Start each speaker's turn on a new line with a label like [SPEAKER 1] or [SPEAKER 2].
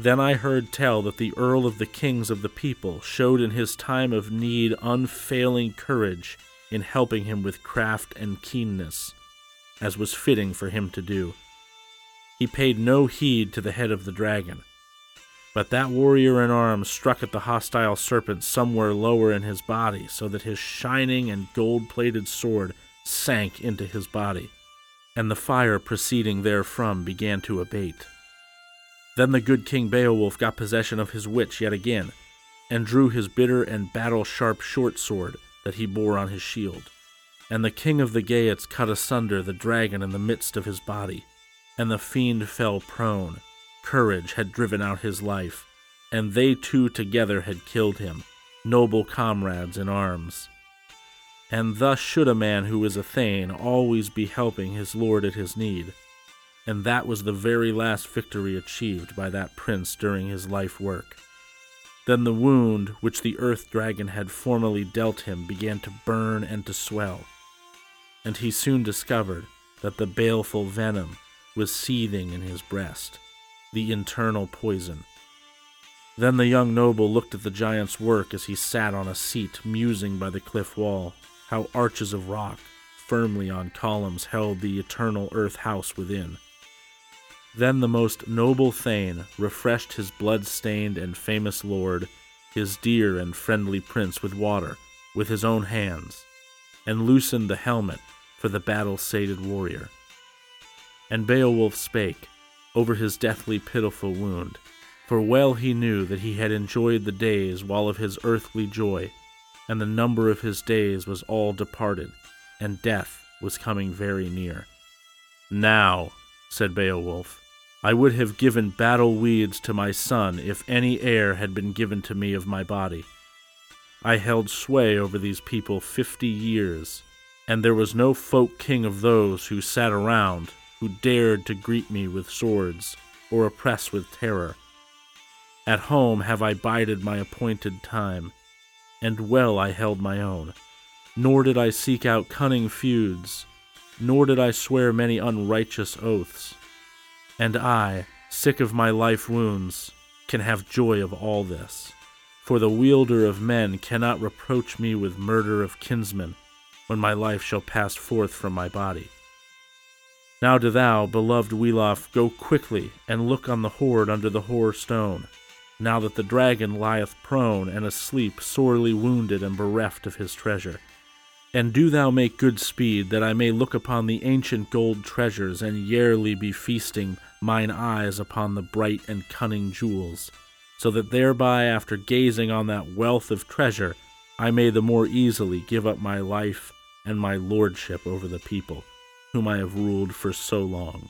[SPEAKER 1] Then I heard tell that the Earl of the Kings of the people showed in his time of need unfailing courage in helping him with craft and keenness, as was fitting for him to do. He paid no heed to the head of the dragon, but that warrior in arms struck at the hostile serpent somewhere lower in his body, so that his shining and gold plated sword sank into his body, and the fire proceeding therefrom began to abate. Then the good King Beowulf got possession of his witch yet again, and drew his bitter and battle sharp short sword that he bore on his shield. And the king of the Geats cut asunder the dragon in the midst of his body, and the fiend fell prone. Courage had driven out his life, and they two together had killed him, noble comrades in arms. And thus should a man who is a thane always be helping his lord at his need and that was the very last victory achieved by that prince during his life work. Then the wound which the earth dragon had formerly dealt him began to burn and to swell, and he soon discovered that the baleful venom was seething in his breast, the internal poison. Then the young noble looked at the giant's work as he sat on a seat musing by the cliff wall, how arches of rock, firmly on columns, held the eternal earth house within then the most noble Thane refreshed his blood stained and famous lord, his dear and friendly prince, with water, with his own hands, and loosened the helmet for the battle sated warrior. And Beowulf spake over his deathly pitiful wound, for well he knew that he had enjoyed the days while of his earthly joy, and the number of his days was all departed, and death was coming very near. Now, said Beowulf, I would have given battle weeds to my son if any heir had been given to me of my body. I held sway over these people fifty years, and there was no folk king of those who sat around who dared to greet me with swords or oppress with terror. At home have I bided my appointed time, and well I held my own. Nor did I seek out cunning feuds, nor did I swear many unrighteous oaths. And I, sick of my life wounds, can have joy of all this. For the wielder of men cannot reproach me with murder of kinsmen when my life shall pass forth from my body. Now do thou, beloved Wiglaf, go quickly and look on the hoard under the hoar stone, now that the dragon lieth prone and asleep, sorely wounded and bereft of his treasure. And do thou make good speed, that I may look upon the ancient gold treasures, and yearly be feasting mine eyes upon the bright and cunning jewels, so that thereby, after gazing on that wealth of treasure, I may the more easily give up my life and my lordship over the people, whom I have ruled for so long.